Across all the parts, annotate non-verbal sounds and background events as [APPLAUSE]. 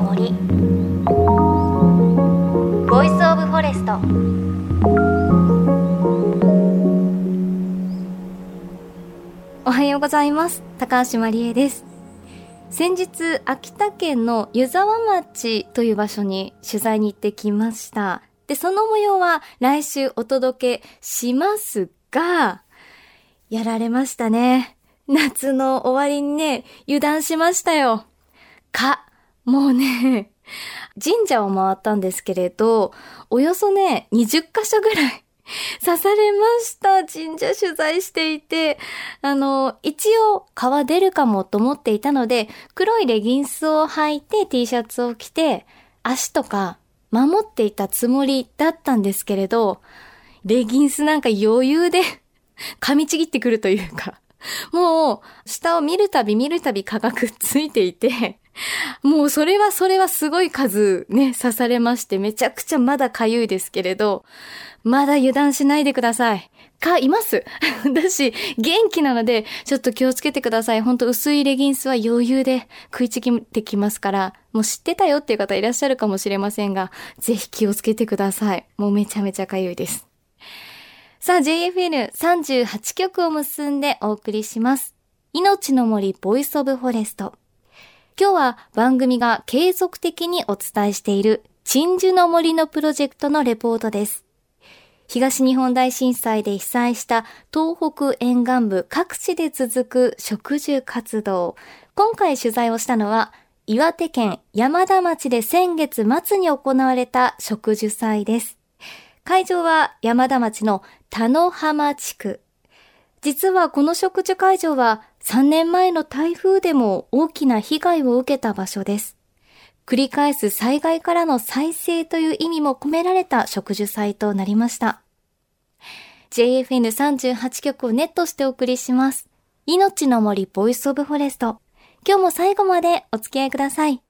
の森 voice of forest おはようございます。高橋万里恵です。先日秋田県の湯沢町という場所に取材に行ってきました。でその模様は来週お届けしますがやられましたね。夏の終わりにね油断しましたよ。かもうね、神社を回ったんですけれど、およそね、20箇所ぐらい [LAUGHS] 刺されました。神社取材していて。あの、一応皮出るかもと思っていたので、黒いレギンスを履いて T シャツを着て、足とか守っていたつもりだったんですけれど、レギンスなんか余裕で [LAUGHS] 噛みちぎってくるというか、[LAUGHS] もう、下を見るたび見るたび蚊がくっついていて、[LAUGHS] もうそれはそれはすごい数ね、刺されまして、めちゃくちゃまだ痒いですけれど、まだ油断しないでください。か、いますだし、[LAUGHS] 元気なので、ちょっと気をつけてください。ほんと薄いレギンスは余裕で食いちぎってきますから、もう知ってたよっていう方いらっしゃるかもしれませんが、ぜひ気をつけてください。もうめちゃめちゃ痒いです。さあ、JFN38 曲を結んでお送りします。命の森 voice of forest。今日は番組が継続的にお伝えしている鎮守の森のプロジェクトのレポートです。東日本大震災で被災した東北沿岸部各地で続く植樹活動。今回取材をしたのは岩手県山田町で先月末に行われた植樹祭です。会場は山田町の田野浜地区。実はこの植樹会場は3年前の台風でも大きな被害を受けた場所です。繰り返す災害からの再生という意味も込められた植樹祭となりました。JFN38 曲をネットしてお送りします。命の森 voice of forest。今日も最後までお付き合いください。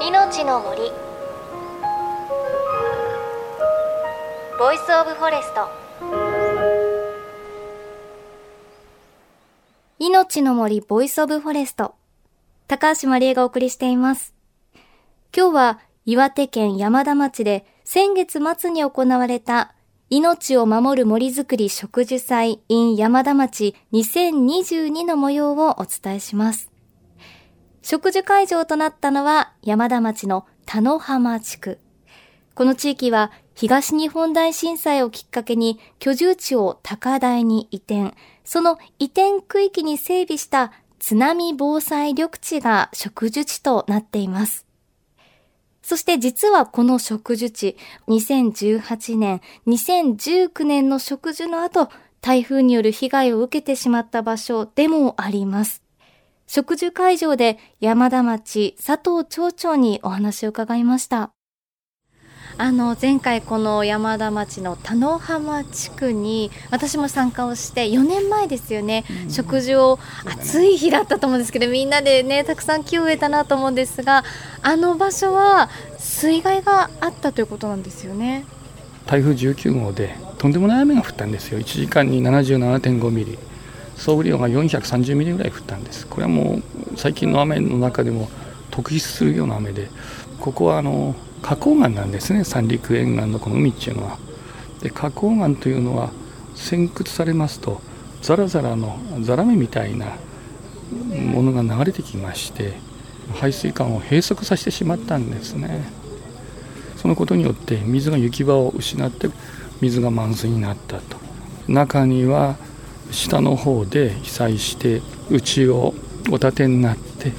命の森 voice of forest 命の森 voice of forest 高橋万里恵がお送りしています今日は岩手県山田町で先月末に行われた命を守る森づくり植樹祭 in 山田町2022の模様をお伝えします。植樹会場となったのは山田町の田野浜地区。この地域は東日本大震災をきっかけに居住地を高台に移転、その移転区域に整備した津波防災緑地が植樹地となっています。そして実はこの植樹地、2018年、2019年の植樹の後、台風による被害を受けてしまった場所でもあります。植樹会場で山田町佐藤町長にお話を伺いました。あの前回この山田町の田野浜地区に私も参加をして4年前ですよね、うん、食事を暑い日だったと思うんですけどみんなでねたくさん木を植えたなと思うんですがあの場所は水害があったということなんですよね。台風19号でとんでもない雨が降ったんですよ。1時間に77.5ミリ。総雨量が430ミリぐらい降ったんです。これはもう最近の雨の中でも特筆するような雨でここはあの花崗岩なんですね。三陸沿岸のこの海っていうのは。で花崗岩というのは先掘されますとザラザラのザラメみたいなものが流れてきまして排水管を閉塞させてしまったんですね。そのことによって水が行き場を失って水が満水になったと。中には下の方で被災して家をお建てになって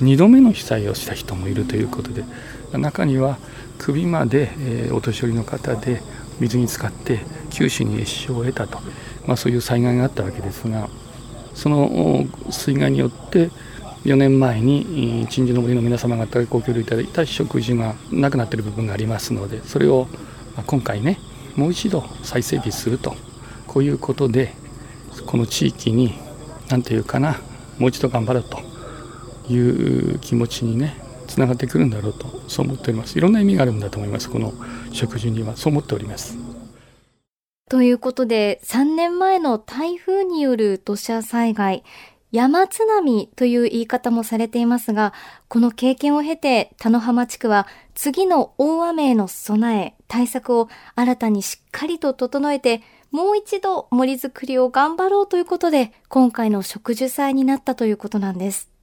2度目の被災をした人もいるということで中には首まで、え、お年寄りの方で水に浸かって九死に一生を得たと、まあ、そういう災害があったわけですがその水害によって4年前に鎮守の森の皆様方がご協力いただいた食事がなくなっている部分がありますのでそれを今回ねもう一度再整備すると。こういうことでこの地域に何て言うかなもう一度頑張ろうという気持ちにねつながってくるんだろうとそう思っております。いろんな意味があるんだと思います。この食事には。そう思っております。ということで3年前の台風による土砂災害山津波という言い方もされていますが、この経験を経て田野浜地区は次の大雨への備え、対策を新たにしっかりと整えて、もう一度森づくりを頑張ろうということで、今回の植樹祭になったということなんです。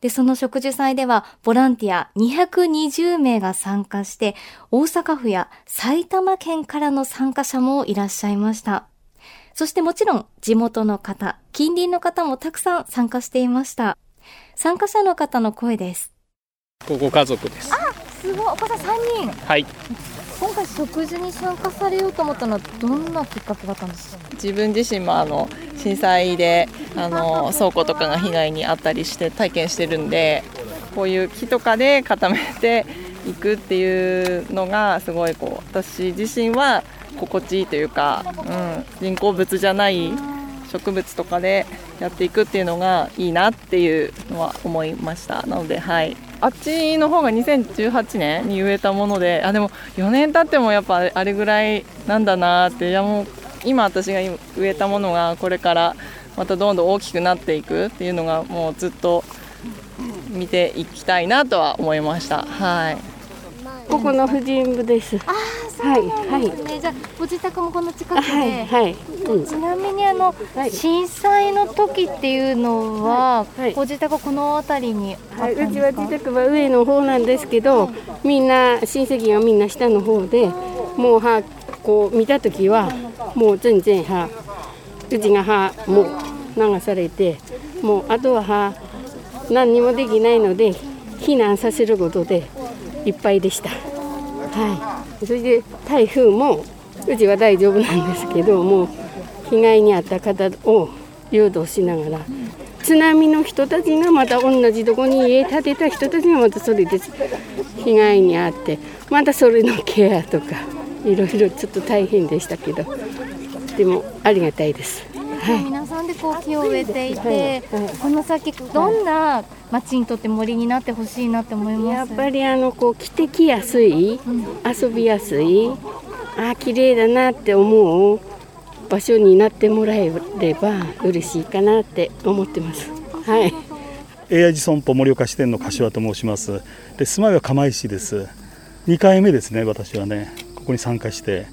で、その植樹祭では、ボランティア220名が参加して、大阪府や埼玉県からの参加者もいらっしゃいました。そしてもちろん、地元の方、近隣の方もたくさん参加していました。参加者の方の声です。ご家族です。あ、すごい、お子さん3人。はい。今回食事に参加されようと思ったのはどんなきっかけだったんですか？自分自身もあの震災であの倉庫とかが被害に遭ったりして体験してるんでこういう木とかで固めていくっていうのがすごいこう私自身は心地いいというか、うん、人工物じゃない植物とかでやっていくっていうのがいいなっていうのは思いました。なのではい。あっちの方が2018年に植えたものであでも4年経ってもやっぱあれぐらいなんだなっていやもう今私が植えたものがこれからまたどんどん大きくなっていくっていうのがもうずっと見ていきたいなとは思いました。はいここの婦人部です。ああ、そうなんですね。はい、じゃご自宅もこの近くで。はい。はい、うん、ちなみにあの、はい、震災の時っていうのは、はい、ご自宅この辺りにはい、うちは自宅は上の方なんですけど、みんな親戚がみんな下の方で、もうはこう見た時はもう全然はうちがはもう流されて、もうあとはは何にもできないので避難させることで。いっぱいでした。はい、それで台風もうちは大丈夫なんですけどもう被害に遭った方を誘導しながら津波の人たちがまた同じとこに家建てた人たちがまたそれで被害に遭ってまたそれのケアとかいろいろちょっと大変でしたけどでもありがたいです。はい、皆さんでこう木を植えていて、この先どんな町にとって森になってほしいなって思います？やっぱりあのこう着てきやすい、うん、遊びやすいあ綺麗だなって思う場所になってもらえれば嬉しいかなって思ってます。はい。永愛寺損保盛岡支店の柏と申します。で住まいは釜石です。2回目ですね私はねここに参加して。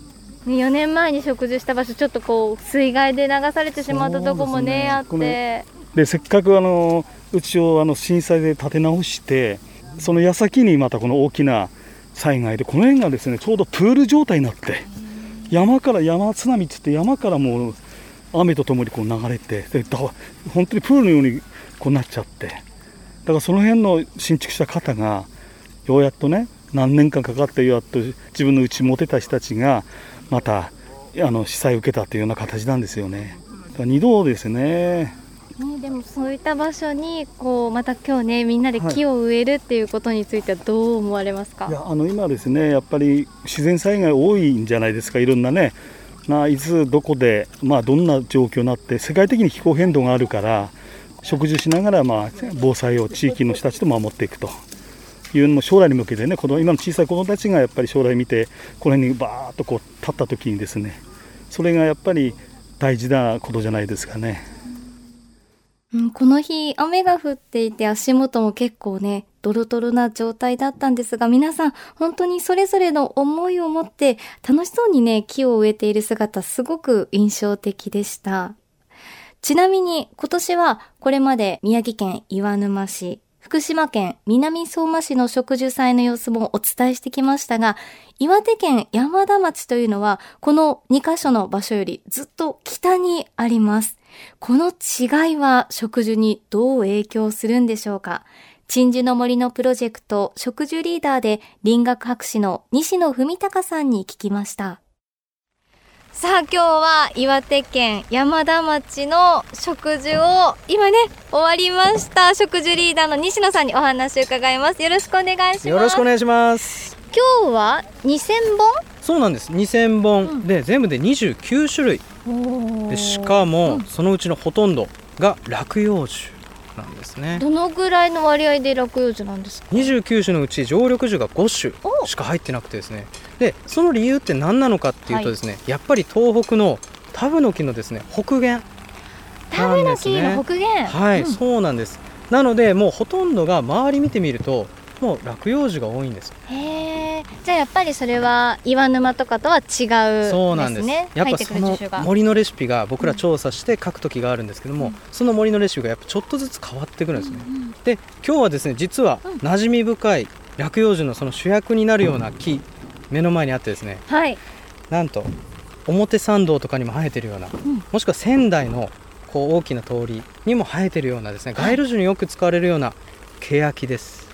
4年前に植樹した場所ちょっとこう水害で流されてしまったとこもね、ね、あって。でせっかくあのうちをあの震災で建て直してその矢先にまたこの大きな災害でこの辺がですねちょうどプール状態になって山から山津波っていって山からもう雨とともにこう流れてでだ本当にプールのようにこうなっちゃって。だからその辺の新築した方がようやっとね何年間かかってやっと自分のうち持てた人たちがまたあの被災を受けたというような形なんですよね。2度ですね。ね、でもそういった場所にこうまた今日ねみんなで木を植えるっていうことについてはどう思われますか、はい、いやあの今ですねやっぱり自然災害多いんじゃないですかいろんなね。ないつどこで、まあ、どんな状況になって世界的に気候変動があるから植樹しながら、まあ、防災を地域の人たちと守っていくというのも将来に向けてねこの今の小さい子どもたちがやっぱり将来見てこの辺にバーッとこう立った時にですねそれがやっぱり大事なことじゃないですかね。うん、この日雨が降っていて足元も結構ねドロドロな状態だったんですが皆さん本当にそれぞれの思いを持って楽しそうにね木を植えている姿すごく印象的でした。ちなみに今年はこれまで宮城県岩沼市、福島県南相馬市の植樹祭の様子もお伝えしてきましたが、岩手県山田町というのは、この2カ所の場所よりずっと北にあります。この違いは植樹にどう影響するんでしょうか？鎮守の森のプロジェクト植樹リーダーで林学博士の西野文隆さんに聞きました。さあ今日は岩手県山田町の植樹を今ね終わりました植樹リーダーの西野さんにお話を伺います。よろしくお願いします。よろしくお願いします。今日は2000本？そうなんです。2000本。で、全部で29種類。でしかも、そのうちのほとんどが落葉樹なんですね。どのぐらいの割合で落葉樹なんですか？29種のうち常緑樹が5種しか入ってなくてですねでその理由って何なのかっていうとですね、はい、やっぱり東北のタブの木のですね北限タブノキの北限？はい、うん。そうなんです。なのでもうほとんどが周り見てみるともう落葉樹が多いんです。へえじゃあやっぱりそれは岩沼とかとは違うですね？そうなんです。やっぱその森のレシピが僕ら調査して書く時があるんですけども、その森のレシピがやっぱちょっとずつ変わってくるんですね、で今日はですね実は馴染み深い落葉樹のその主役になるような木、目の前にあってですねはい。なんと表参道とかにも生えてるような、もしくは仙台のこう大きな通りにも生えてるようなですね街路樹によく使われるようなケヤキです、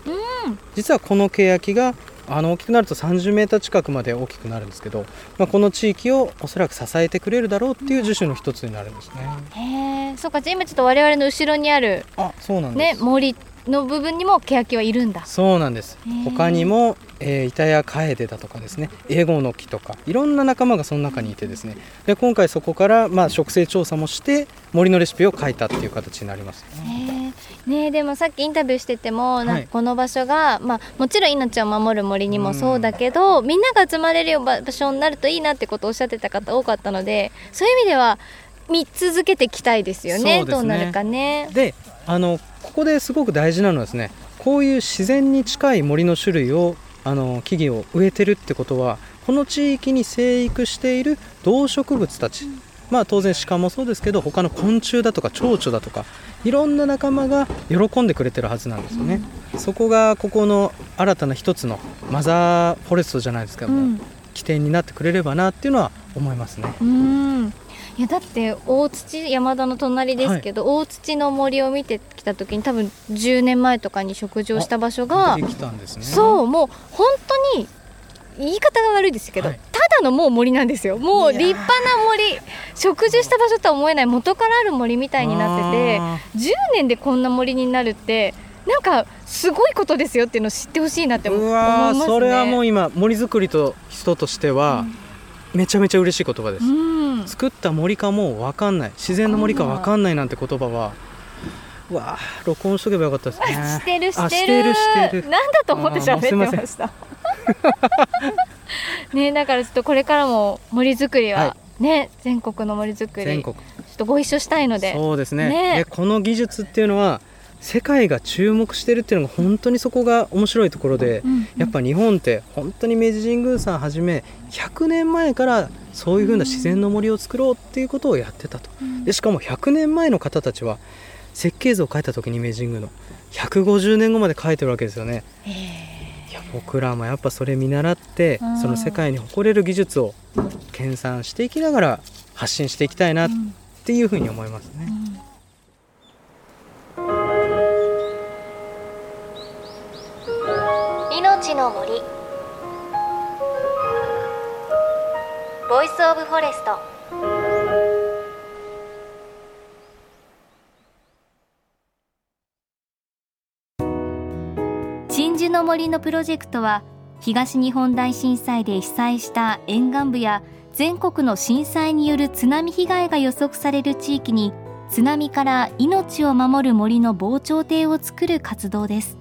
実はこのケヤキがあの大きくなると30メーター近くまで大きくなるんですけど、まあ、この地域をおそらく支えてくれるだろうっていう樹種の一つになるんですね。へえそうか今ちょっと我々の後ろにあるあそうなんです、ね森の部分にもケヤキはいるんだ。そうなんです。他にも、えー、イタヤカエデだとかですねエゴの木とかいろんな仲間がその中にいてですね。で今回そこから、まあ、植生調査もして森のレシピを書いたっていう形になります。ねえでもさっきインタビューしてても、なんはいかこの場所が、まあ、もちろん命を守る森にもそうだけど、みんなが集まれる場所になるといいなってことをおっしゃってた方多かったのでそういう意味では見続けていきたいですよね。ね。どうなるかね。であのここですごく大事なのはですねこういう自然に近い森の種類をあの木々を植えてるってことはこの地域に生育している動植物たち、まあ当然鹿もそうですけど他の昆虫だとか蝶々だとかいろんな仲間が喜んでくれてるはずなんですよね、そこがここの新たな一つのマザーフォレストじゃないですけども、うん。起点になってくれればなっていうのは思いますね。うんいやだって大土山田の隣ですけど、大土の森を見てきた時に多分10年前とかに食事をした場所ができたんですね。そうもう本当に言い方が悪いですけど、はい。ただのもう森なんですよ。もう立派な森。植樹した場所とは思えない元からある森みたいになっててあ10年でこんな森になるってなんかすごいことですよっていうのを知ってほしいなって思いますね。それはもう今森づくりと人としてはめちゃめちゃ嬉しい言葉です、うん作った森かも分かんない。自然の森か分かんないなんて言葉はうわー録音しとけばよかったですね。してるしてる。あしてるしてる。なんだと思って喋ってました [LAUGHS] ねだからちょっとこれからも森づくりは、はね全国の森づくり全国。ちょっとご一緒したいので。そうですね。ね。でこの技術っていうのは世界が注目してるっていうのが本当にそこが面白いところで、うんやっぱ日本って本当に明治神宮さんはじめ100年前からそういう風な自然の森を作ろうっていうことをやってたと、でしかも100年前の方たちは設計図を書いた時に明治神宮の150年後まで書いてるわけですよね。いや僕らもやっぱそれ見習ってうん。その世界に誇れる技術を研鑽していきながら発信していきたいなっていうふうに思いますね、命の森。 voice of forest。鎮守の森のプロジェクトは東日本大震災で被災した沿岸部や全国の震災による津波被害が予測される地域に津波から命を守る森の防潮堤を作る活動です。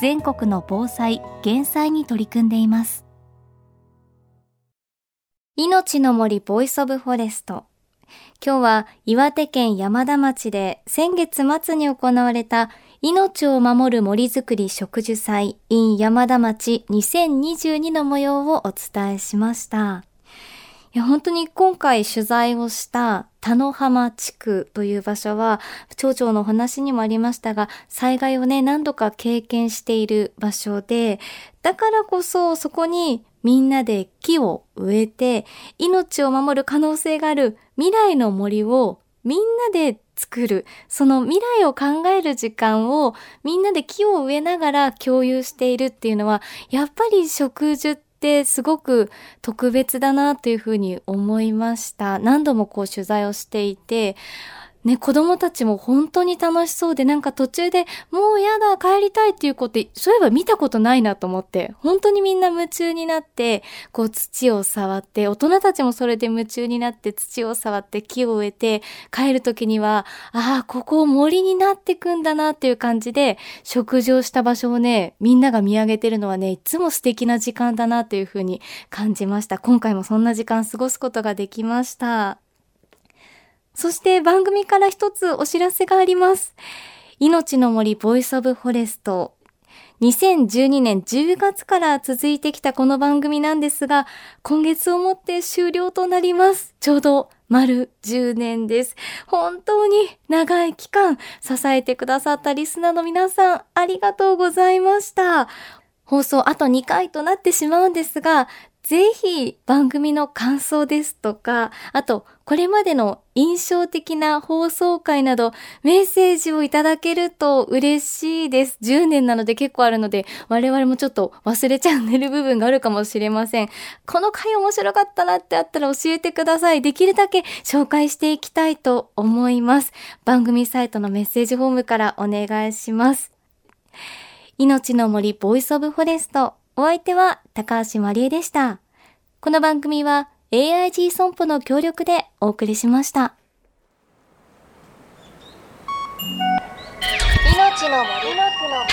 全国の防災減災に取り組んでいます命の森 voice of forest 今日は岩手県山田町で先月末に行われた命を守る森づくり植樹祭 in 山田町2022の模様をお伝えしました。いや本当に今回取材をした田野浜地区という場所は町長のお話にもありましたが災害をね何度か経験している場所でだからこそそこにみんなで木を植えて命を守る可能性がある未来の森をみんなで作るその未来を考える時間をみんなで木を植えながら共有しているっていうのはやっぱり植樹ってすごく特別だなというふうに思いました。何度もこう取材をしていてね、子供たちも本当に楽しそうで、なんか途中でもうやだ、帰りたいっていう子って、そういえば見たことないなと思って、本当にみんな夢中になって、こう土を触って、大人たちもそれで夢中になって土を触って木を植えて、帰る時には、ああ、ここ森になってくんだなっていう感じで、植樹をした場所をね、みんなが見上げてるのはね、いつも素敵な時間だなというふうに感じました。今回もそんな時間過ごすことができました。そして番組から一つお知らせがあります。命の森ボイスオブフォレスト。2012年10月から続いてきたこの番組なんですが、今月をもって終了となります。ちょうど丸10年です。本当に長い期間支えてくださったリスナーの皆さん、ありがとうございました。放送あと2回となってしまうんですが、ぜひ番組の感想ですとか、あとこれまでの印象的な放送回などメッセージをいただけると嬉しいです。10年なので結構あるので我々もちょっと忘れちゃうねる部分があるかもしれません。この回面白かったなってあったら教えてください。できるだけ紹介していきたいと思います。番組サイトのメッセージフォームからお願いします。命の森ボイスオブフォレストお相手は高橋まりえでした。この番組は AIG 損保の協力でお送りしました。命の森の森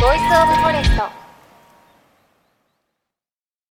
ボイスオブフォレスト